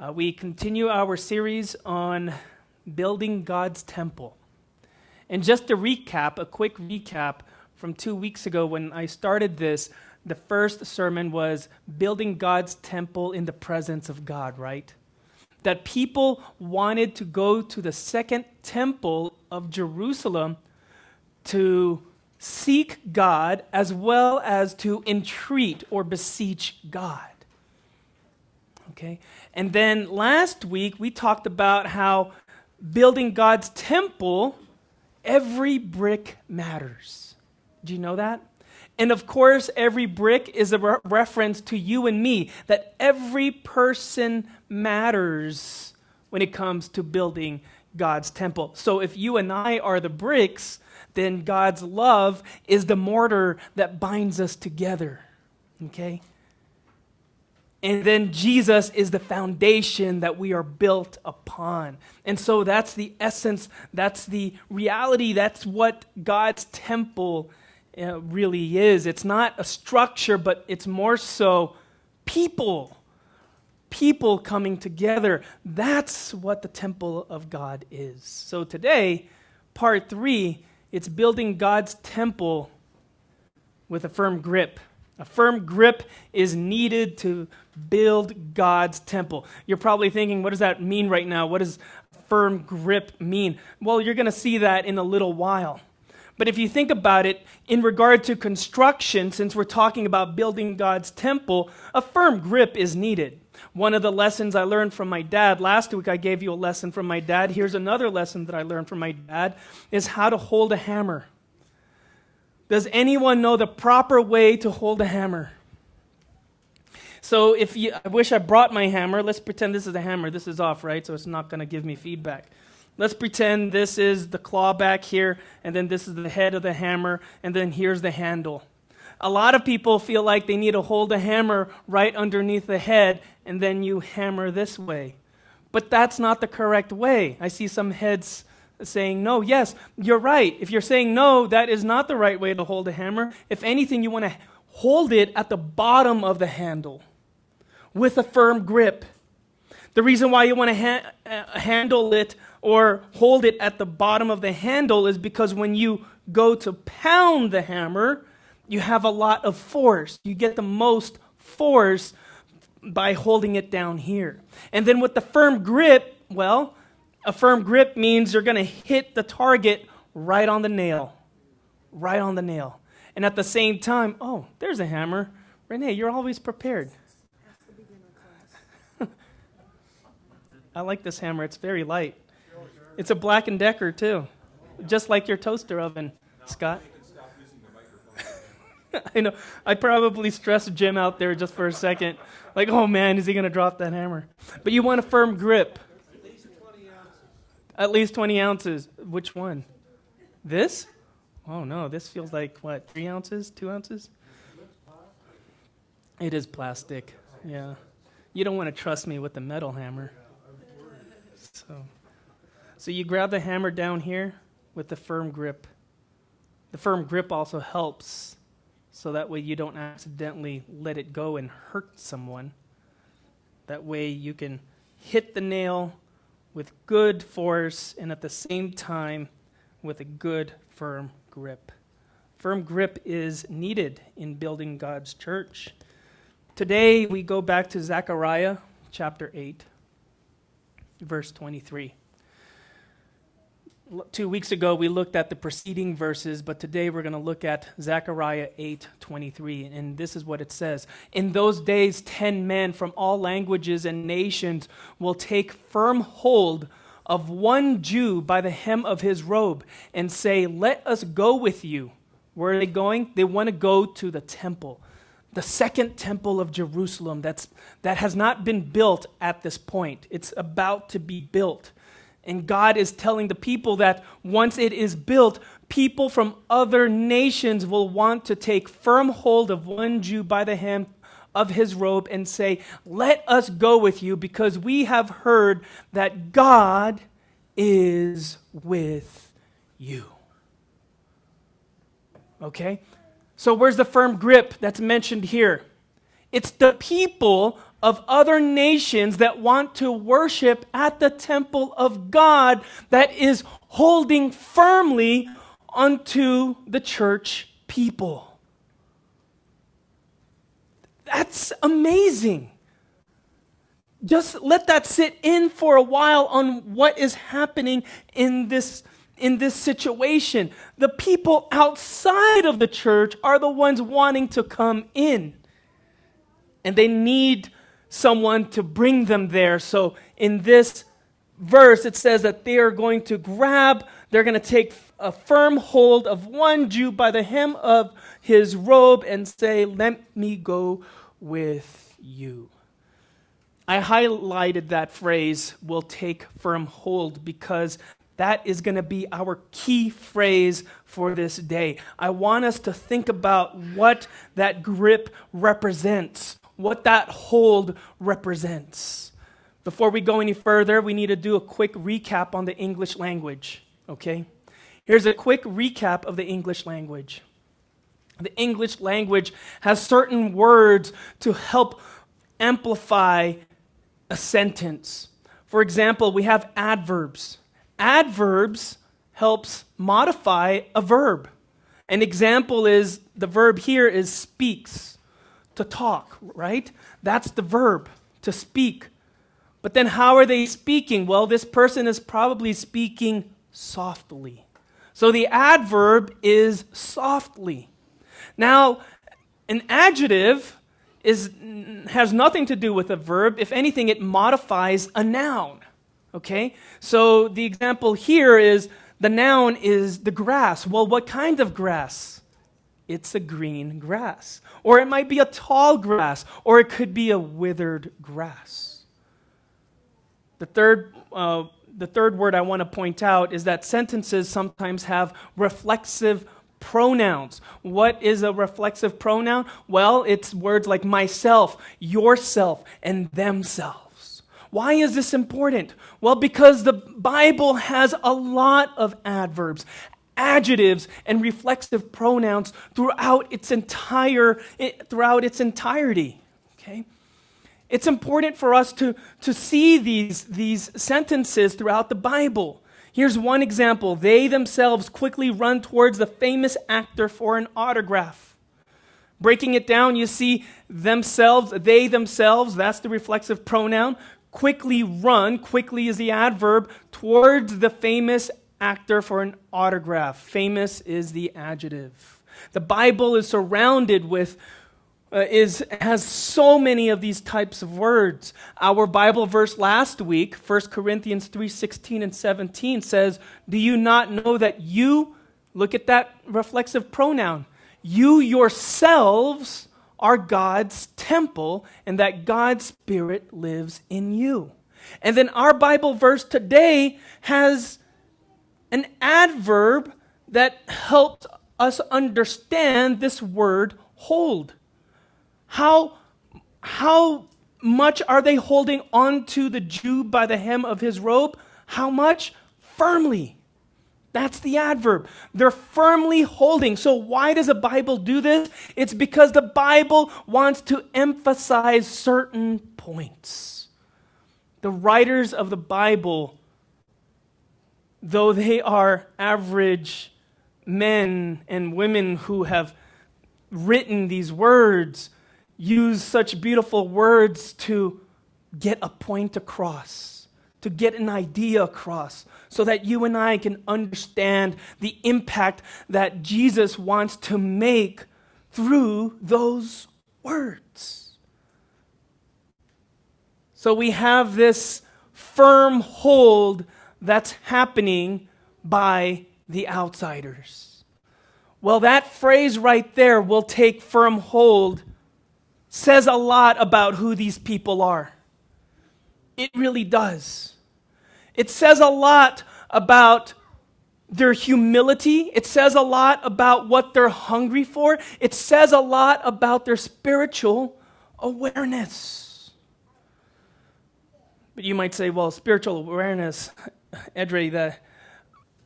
Uh, we continue our series on building God's temple. And just to recap, a quick recap from two weeks ago when I started this, the first sermon was building God's temple in the presence of God, right? That people wanted to go to the second temple of Jerusalem to seek God as well as to entreat or beseech God. Okay? And then last week we talked about how building God's temple, every brick matters. Do you know that? And of course, every brick is a re- reference to you and me, that every person matters when it comes to building God's temple. So if you and I are the bricks, then God's love is the mortar that binds us together. Okay? And then Jesus is the foundation that we are built upon. And so that's the essence, that's the reality, that's what God's temple uh, really is. It's not a structure, but it's more so people. People coming together. That's what the temple of God is. So today, part three, it's building God's temple with a firm grip. A firm grip is needed to build God's temple. You're probably thinking, what does that mean right now? What does firm grip mean? Well, you're going to see that in a little while. But if you think about it in regard to construction, since we're talking about building God's temple, a firm grip is needed. One of the lessons I learned from my dad, last week I gave you a lesson from my dad. Here's another lesson that I learned from my dad is how to hold a hammer. Does anyone know the proper way to hold a hammer? So if you, I wish I brought my hammer. Let's pretend this is a hammer. This is off, right? So it's not going to give me feedback. Let's pretend this is the claw back here, and then this is the head of the hammer, and then here's the handle. A lot of people feel like they need to hold a hammer right underneath the head, and then you hammer this way. But that's not the correct way. I see some heads saying no. Yes, you're right. If you're saying no, that is not the right way to hold a hammer. If anything, you want to hold it at the bottom of the handle with a firm grip. The reason why you want to ha- uh, handle it or hold it at the bottom of the handle is because when you go to pound the hammer, you have a lot of force. You get the most force by holding it down here. And then with the firm grip, well, a firm grip means you're going to hit the target right on the nail. Right on the nail. And at the same time, oh, there's a hammer. Renee, you're always prepared. I like this hammer. It's very light. It's a Black & Decker too. Just like your toaster oven, Scott. I know. I probably stressed Jim out there just for a second. Like, oh man, is he going to drop that hammer? But you want a firm grip. At least 20 ounces. Which one? This? Oh no, this feels like what, three ounces, two ounces? It is plastic. Yeah. You don't want to trust me with the metal hammer. So, so you grab the hammer down here with the firm grip. The firm grip also helps so that way you don't accidentally let it go and hurt someone. That way you can hit the nail with good force and at the same time with a good, firm grip. Firm grip is needed in building God's church. Today we go back to Zechariah chapter 8, verse 23 two weeks ago we looked at the preceding verses, but today we're going to look at Zechariah 8 23. And this is what it says In those days, ten men from all languages and nations will take firm hold of one Jew by the hem of his robe and say, Let us go with you. Where are they going? They want to go to the temple. The second temple of Jerusalem that's, that has not been built at this point. It's about to be built. And God is telling the people that once it is built, people from other nations will want to take firm hold of one Jew by the hem of his robe and say, Let us go with you because we have heard that God is with you. Okay? So, where's the firm grip that's mentioned here? It's the people of other nations that want to worship at the temple of God that is holding firmly unto the church people. That's amazing. Just let that sit in for a while on what is happening in this in this situation. The people outside of the church are the ones wanting to come in. And they need someone to bring them there. So in this verse, it says that they are going to grab, they're going to take a firm hold of one Jew by the hem of his robe and say, Let me go with you. I highlighted that phrase, will take firm hold, because that is going to be our key phrase for this day. I want us to think about what that grip represents, what that hold represents. Before we go any further, we need to do a quick recap on the English language, okay? Here's a quick recap of the English language. The English language has certain words to help amplify a sentence. For example, we have adverbs adverbs helps modify a verb. An example is the verb here is speaks, to talk, right? That's the verb, to speak. But then how are they speaking? Well, this person is probably speaking softly. So the adverb is softly. Now, an adjective is, has nothing to do with a verb. If anything, it modifies a noun. Okay? So the example here is the noun is the grass. Well, what kind of grass? It's a green grass. Or it might be a tall grass, or it could be a withered grass. The third, uh, the third word I want to point out is that sentences sometimes have reflexive pronouns. What is a reflexive pronoun? Well, it's words like myself, yourself, and themselves. Why is this important? Well, because the Bible has a lot of adverbs, adjectives, and reflexive pronouns throughout its entire eh, throughout its entirety. Okay? It's important for us to, to see these, these sentences throughout the Bible. Here's one example. They themselves quickly run towards the famous actor for an autograph. Breaking it down, you see themselves, they themselves, that's the reflexive pronoun, quickly run, quickly is the adverb, towards the famous actor for an autograph. Famous is the adjective. The Bible is surrounded with uh, is has so many of these types of words. Our Bible verse last week, 1 Corinthians 3:16 and 17 says, "Do you not know that you look at that reflexive pronoun, you yourselves are God's temple and that God's Spirit lives in you. And then our Bible verse today has an adverb that helps us understand this word hold. How, how much are they holding on to the Jew by the hem of his robe? How much? Firmly. That's the adverb. They're firmly holding. So, why does the Bible do this? It's because the Bible wants to emphasize certain points. The writers of the Bible, though they are average men and women who have written these words, use such beautiful words to get a point across, to get an idea across so that you and I can understand the impact that Jesus wants to make through those words. So we have this firm hold that's happening by the outsiders. Well, that phrase right there, will take firm hold, says a lot about who these people are. It really does. It says a lot about their humility. It says a lot about what they're hungry for. It says a lot about their spiritual awareness. But you might say, well, spiritual awareness, Edre, the,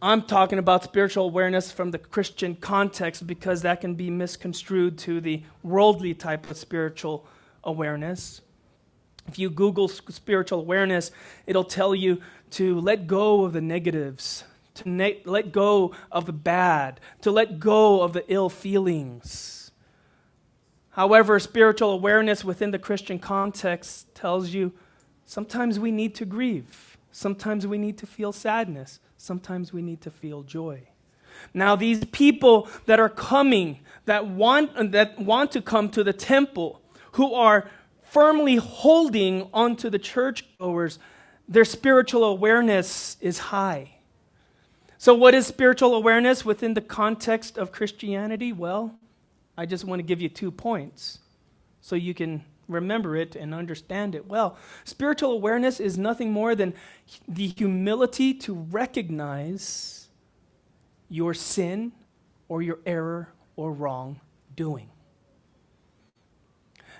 I'm talking about spiritual awareness from the Christian context because that can be misconstrued to the worldly type of spiritual awareness. If you Google spiritual awareness, it'll tell you to let go of the negatives, to ne- let go of the bad, to let go of the ill feelings. However, spiritual awareness within the Christian context tells you sometimes we need to grieve, sometimes we need to feel sadness, sometimes we need to feel joy. Now, these people that are coming, that want, that want to come to the temple, who are firmly holding onto the churchgoers, their spiritual awareness is high. So, what is spiritual awareness within the context of Christianity? Well, I just want to give you two points so you can remember it and understand it well. Spiritual awareness is nothing more than the humility to recognize your sin or your error or wrongdoing.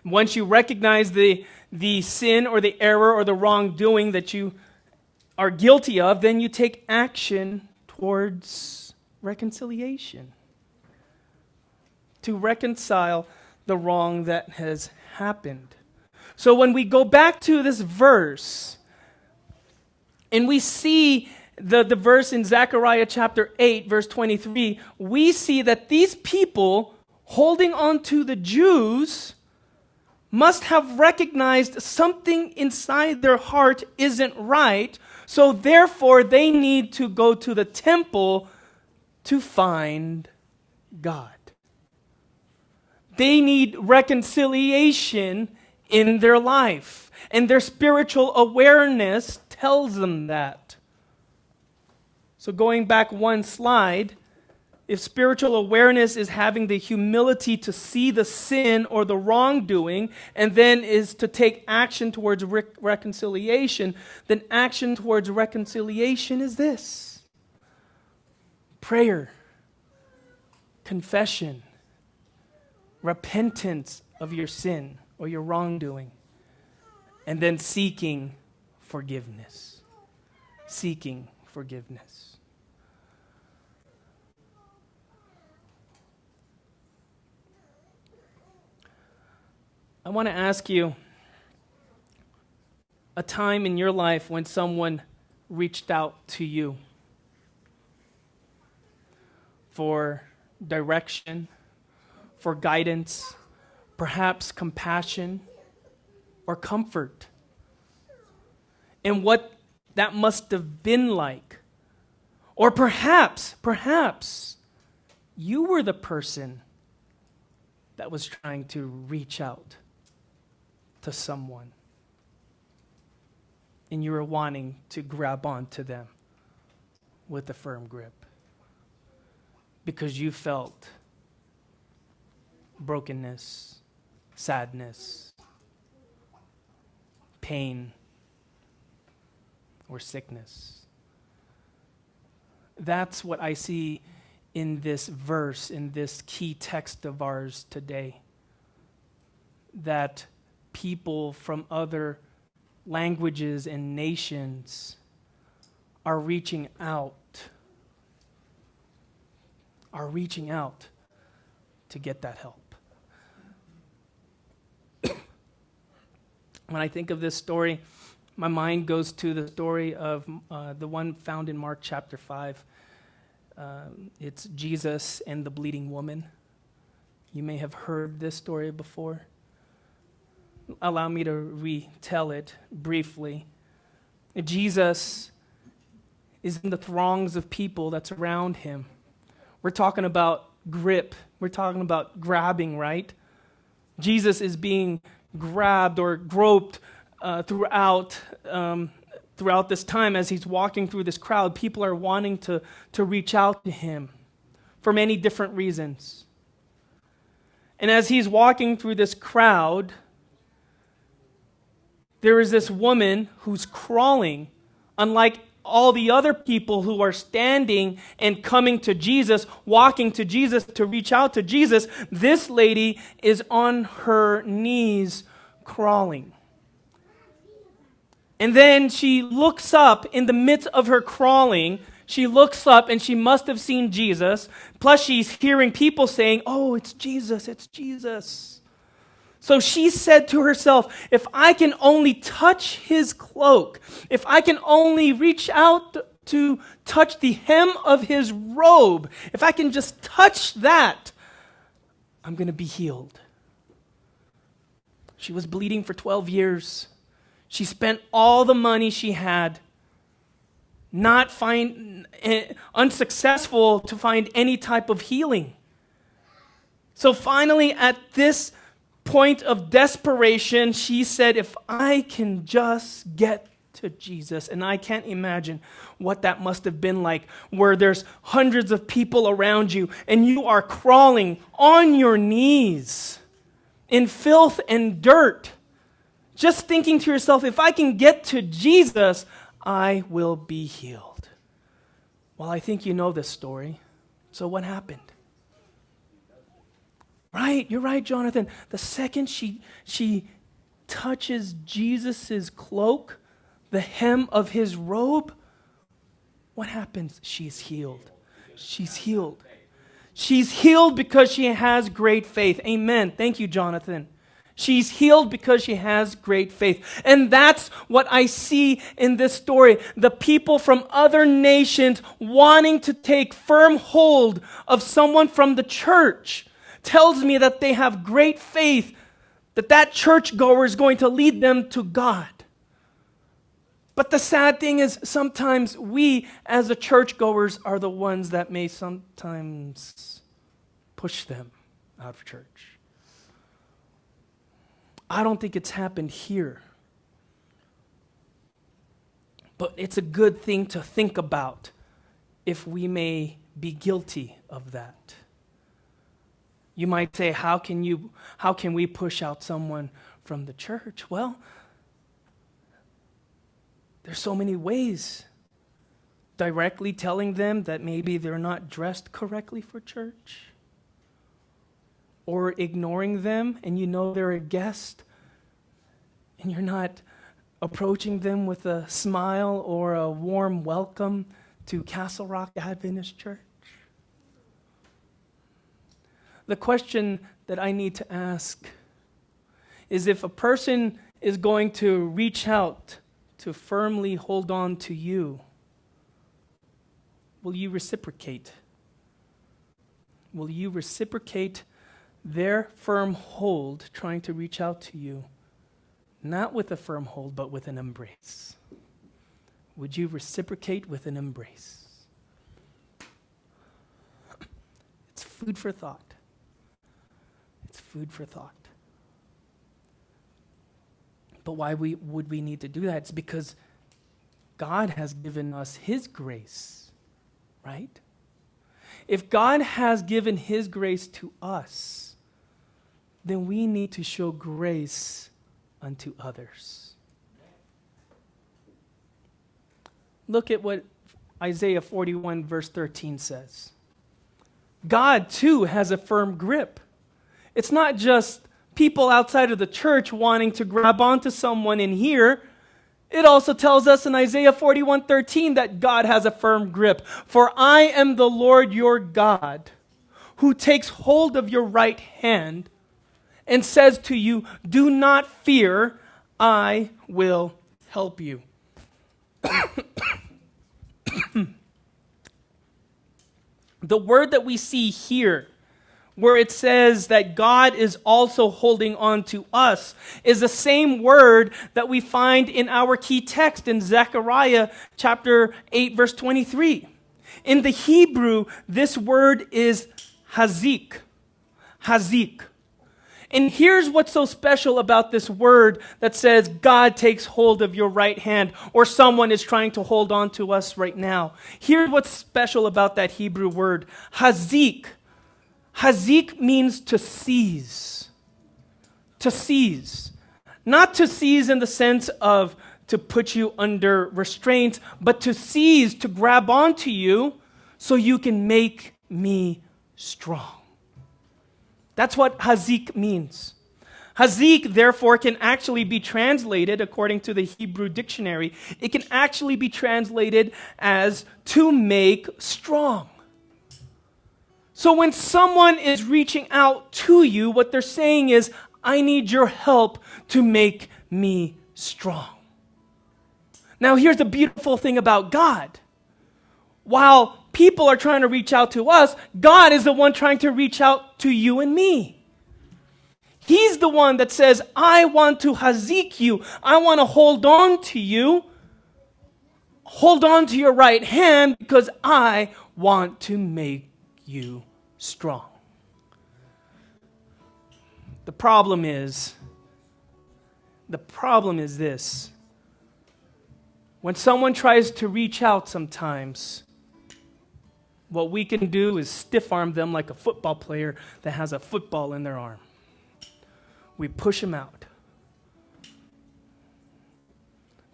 Once you recognize the, the sin or the error or the wrongdoing that you are guilty of, then you take action towards reconciliation. To reconcile the wrong that has happened. So when we go back to this verse and we see the, the verse in Zechariah chapter 8, verse 23, we see that these people holding on to the Jews must have recognized something inside their heart isn't right, so therefore they need to go to the temple to find God. They need reconciliation in their life, and their spiritual awareness tells them that. So, going back one slide, if spiritual awareness is having the humility to see the sin or the wrongdoing and then is to take action towards re- reconciliation, then action towards reconciliation is this prayer, confession, repentance of your sin or your wrongdoing, and then seeking forgiveness. Seeking forgiveness. I want to ask you a time in your life when someone reached out to you for direction, for guidance, perhaps compassion or comfort. And what that must have been like. Or perhaps, perhaps, you were the person that was trying to reach out to someone and you are wanting to grab onto them with a firm grip because you felt brokenness, sadness, pain, or sickness. That's what I see in this verse, in this key text of ours today. That people from other languages and nations are reaching out, are reaching out to get that help. when I think of this story, my mind goes to the story of uh, the one found in Mark chapter 5. Uh, it's Jesus and the bleeding woman. You may have heard this story before allow me to retell it briefly. Jesus is in the throngs of people that's around him. We're talking about grip, we're talking about grabbing, right? Jesus is being grabbed or groped uh, throughout. Um, throughout this time, as he's walking through this crowd, people are wanting to, to reach out to him for many different reasons. And as he's walking through this crowd, there is this woman who's crawling, unlike all the other people who are standing and coming to Jesus, walking to Jesus to reach out to Jesus. This lady is on her knees crawling. And then she looks up in the midst of her crawling. She looks up and she must have seen Jesus. Plus, she's hearing people saying, Oh, it's Jesus, it's Jesus. So she said to herself, If I can only touch his cloak, if I can only reach out to touch the hem of his robe, if I can just touch that, I'm going to be healed. She was bleeding for 12 years. She spent all the money she had, not find, uh, unsuccessful to find any type of healing. So finally, at this point of desperation, she said, If I can just get to Jesus. And I can't imagine what that must have been like, where there's hundreds of people around you and you are crawling on your knees in filth and dirt, just thinking to yourself, if I can get to Jesus, I will be healed. Well, I think you know this story. So, what happened? Right, you're right, Jonathan. The second she, she touches Jesus' cloak, the hem of his robe, what happens? She's healed. She's healed. She's healed because she has great faith. Amen. Thank you, Jonathan. She's healed because she has great faith. And that's what I see in this story. The people from other nations wanting to take firm hold of someone from the church tells me that they have great faith that that churchgoer is going to lead them to God. But the sad thing is, sometimes we, as the churchgoers, are the ones that may sometimes push them out of church. I don't think it's happened here. But it's a good thing to think about if we may be guilty of that. You might say, how can, you, how can we push out someone from the church? Well, there's so many ways. Directly telling them that maybe they're not dressed correctly for church, or ignoring them and you know they're a guest and you're not approaching them with a smile or a warm welcome to Castle Rock Adventist Church. The question that I need to ask is if a person is going to reach out to firmly hold on to you, will you reciprocate? Will you reciprocate their firm hold trying to reach out to you? Not with a firm hold, but with an embrace. Would you reciprocate with an embrace? It's food for thought food for thought. But why we, would we need to do that? It's because God has given us His grace, right? If God has given His grace to us, then we need to show grace unto others. Look at what Isaiah 41, verse 13 says. God, too, has a firm grip. It's not just people outside of the church wanting to grab onto someone in here. It also tells us in Isaiah 41:13 that God has a firm grip. For I am the Lord your God, who takes hold of your right hand and says to you, "Do not fear, I will help you." the word that we see here where it says that God is also holding on to us, is the same word that we find in our key text in Zechariah chapter 8, verse 23. In the Hebrew, this word is hazik. Hazik. And here's what's so special about this word that says God takes hold of your right hand, or someone is trying to hold on to us right now. Here's what's special about that Hebrew word. Hazik Hazik means to seize. To seize. Not to seize in the sense of to put you under restraint, but to seize, to grab onto you so you can make me strong. That's what hazik means. Hazik, therefore, can actually be translated, according to the Hebrew dictionary, it can actually be translated as to make strong. So when someone is reaching out to you, what they're saying is, I need your help to make me strong. Now, here's the beautiful thing about God. While people are trying to reach out to us, God is the one trying to reach out to you and me. He's the one that says, I want to hazik you. I want to hold on to you. Hold on to your right hand because I want to make you strong. The problem is, the problem is this. When someone tries to reach out sometimes, what we can do is stiff arm them like a football player that has a football in their arm. We push them out.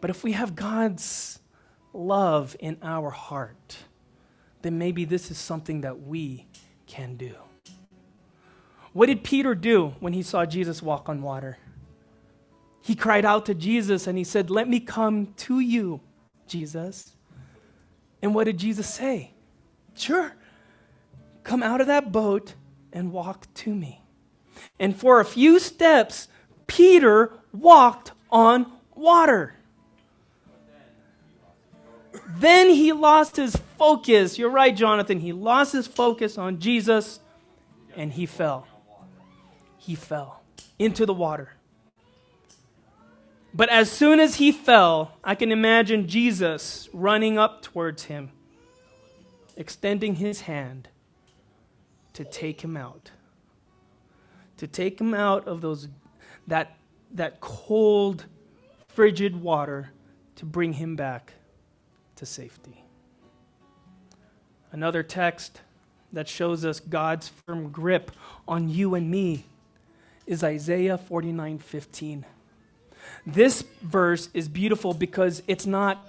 But if we have God's love in our heart, then maybe this is something that we can do. What did Peter do when he saw Jesus walk on water? He cried out to Jesus and he said, Let me come to you, Jesus. And what did Jesus say? Sure, come out of that boat and walk to me. And for a few steps, Peter walked on water. Then he lost his focus. You're right, Jonathan. He lost his focus on Jesus and he fell he fell into the water. But as soon as he fell, I can imagine Jesus running up towards him, extending his hand to take him out. To take him out of those that that cold, frigid water to bring him back to safety. Another text that shows us God's firm grip on you and me is Isaiah 49 15. This verse is beautiful because it's not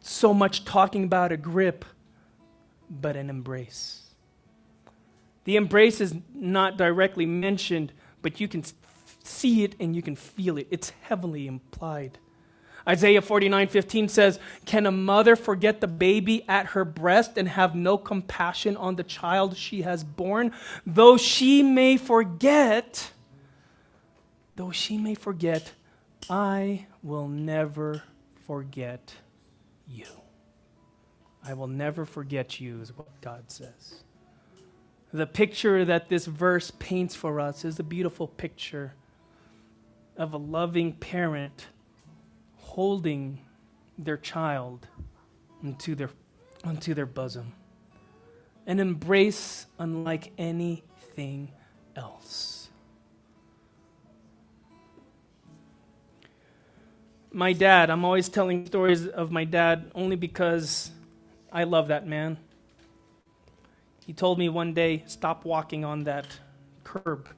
so much talking about a grip, but an embrace. The embrace is not directly mentioned, but you can see it and you can feel it. It's heavily implied. Isaiah 49 15 says, Can a mother forget the baby at her breast and have no compassion on the child she has born? Though she may forget, Though she may forget, I will never forget you. I will never forget you, is what God says. The picture that this verse paints for us is a beautiful picture of a loving parent holding their child into their, into their bosom. An embrace unlike anything else. my dad, I'm always telling stories of my dad only because I love that man. He told me one day, stop walking on that curb.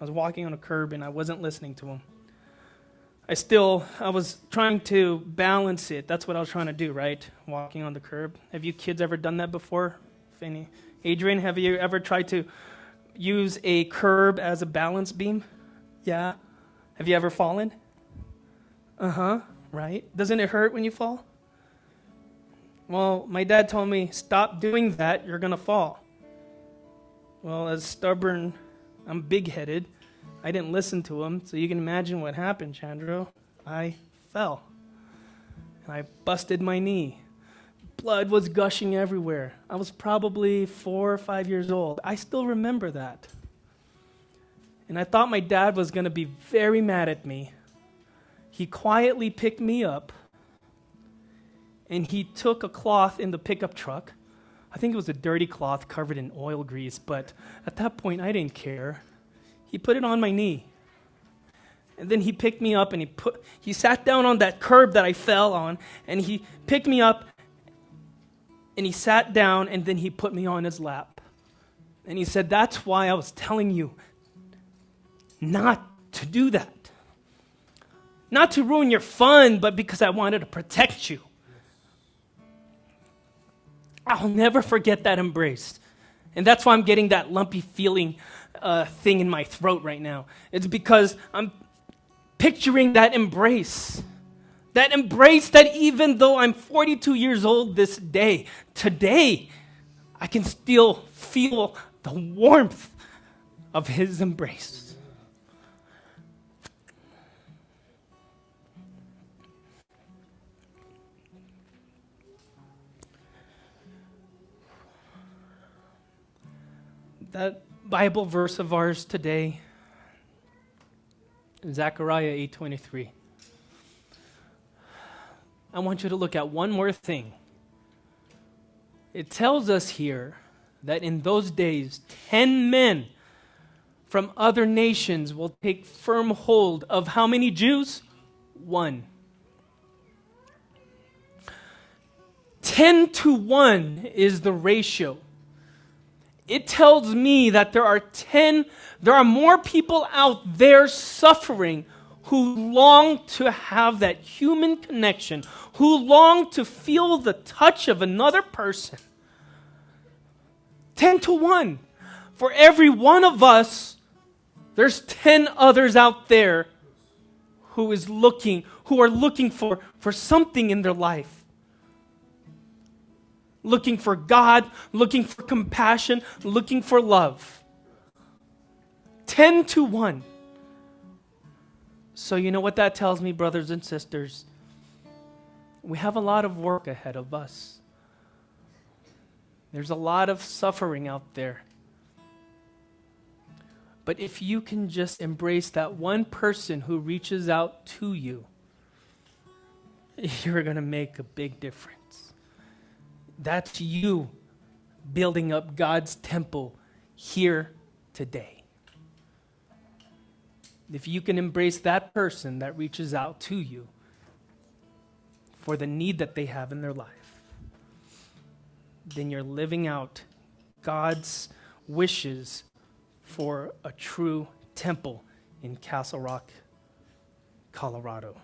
I was walking on a curb and I wasn't listening to him. I still, I was trying to balance it. That's what I was trying to do, right? Walking on the curb. Have you kids ever done that before? Fanny? Adrian, have you ever tried to use a curb as a balance beam? Yeah. Have you ever fallen? Uh huh, right? Doesn't it hurt when you fall? Well, my dad told me, stop doing that, you're going to fall. Well, as stubborn, I'm big headed. I didn't listen to him, so you can imagine what happened, Chandro. I fell. And I busted my knee. Blood was gushing everywhere. I was probably four or five years old. I still remember that. And I thought my dad was going to be very mad at me he quietly picked me up and he took a cloth in the pickup truck. I think it was a dirty cloth covered in oil grease, but at that point I didn't care. He put it on my knee. And then he picked me up and he put he sat down on that curb that I fell on and he picked me up and he sat down and then he put me on his lap. And he said, "That's why I was telling you not to do that." Not to ruin your fun, but because I wanted to protect you. I'll never forget that embrace. And that's why I'm getting that lumpy feeling uh, thing in my throat right now. It's because I'm picturing that embrace. That embrace that even though I'm 42 years old this day, today, I can still feel the warmth of his embrace. That Bible verse of ours today, Zechariah 8:23. I want you to look at one more thing. It tells us here that in those days 10 men from other nations will take firm hold of how many Jews? One. 10 to 1 is the ratio. It tells me that there are 10, there are more people out there suffering who long to have that human connection, who long to feel the touch of another person. 10 to 1. For every one of us, there's 10 others out there who is looking, who are looking for, for something in their life looking for God, looking for compassion, looking for love. 10 to 1. So, you know what that tells me, brothers and sisters? We have a lot of work ahead of us. There's a lot of suffering out there. But if you can just embrace that one person who reaches out to you, you're going to make a big difference. That's you building up God's temple here today. If you can embrace that person that reaches out to you for the need that they have in their life, then you're living out God's wishes for a true temple in Castle Rock, Colorado.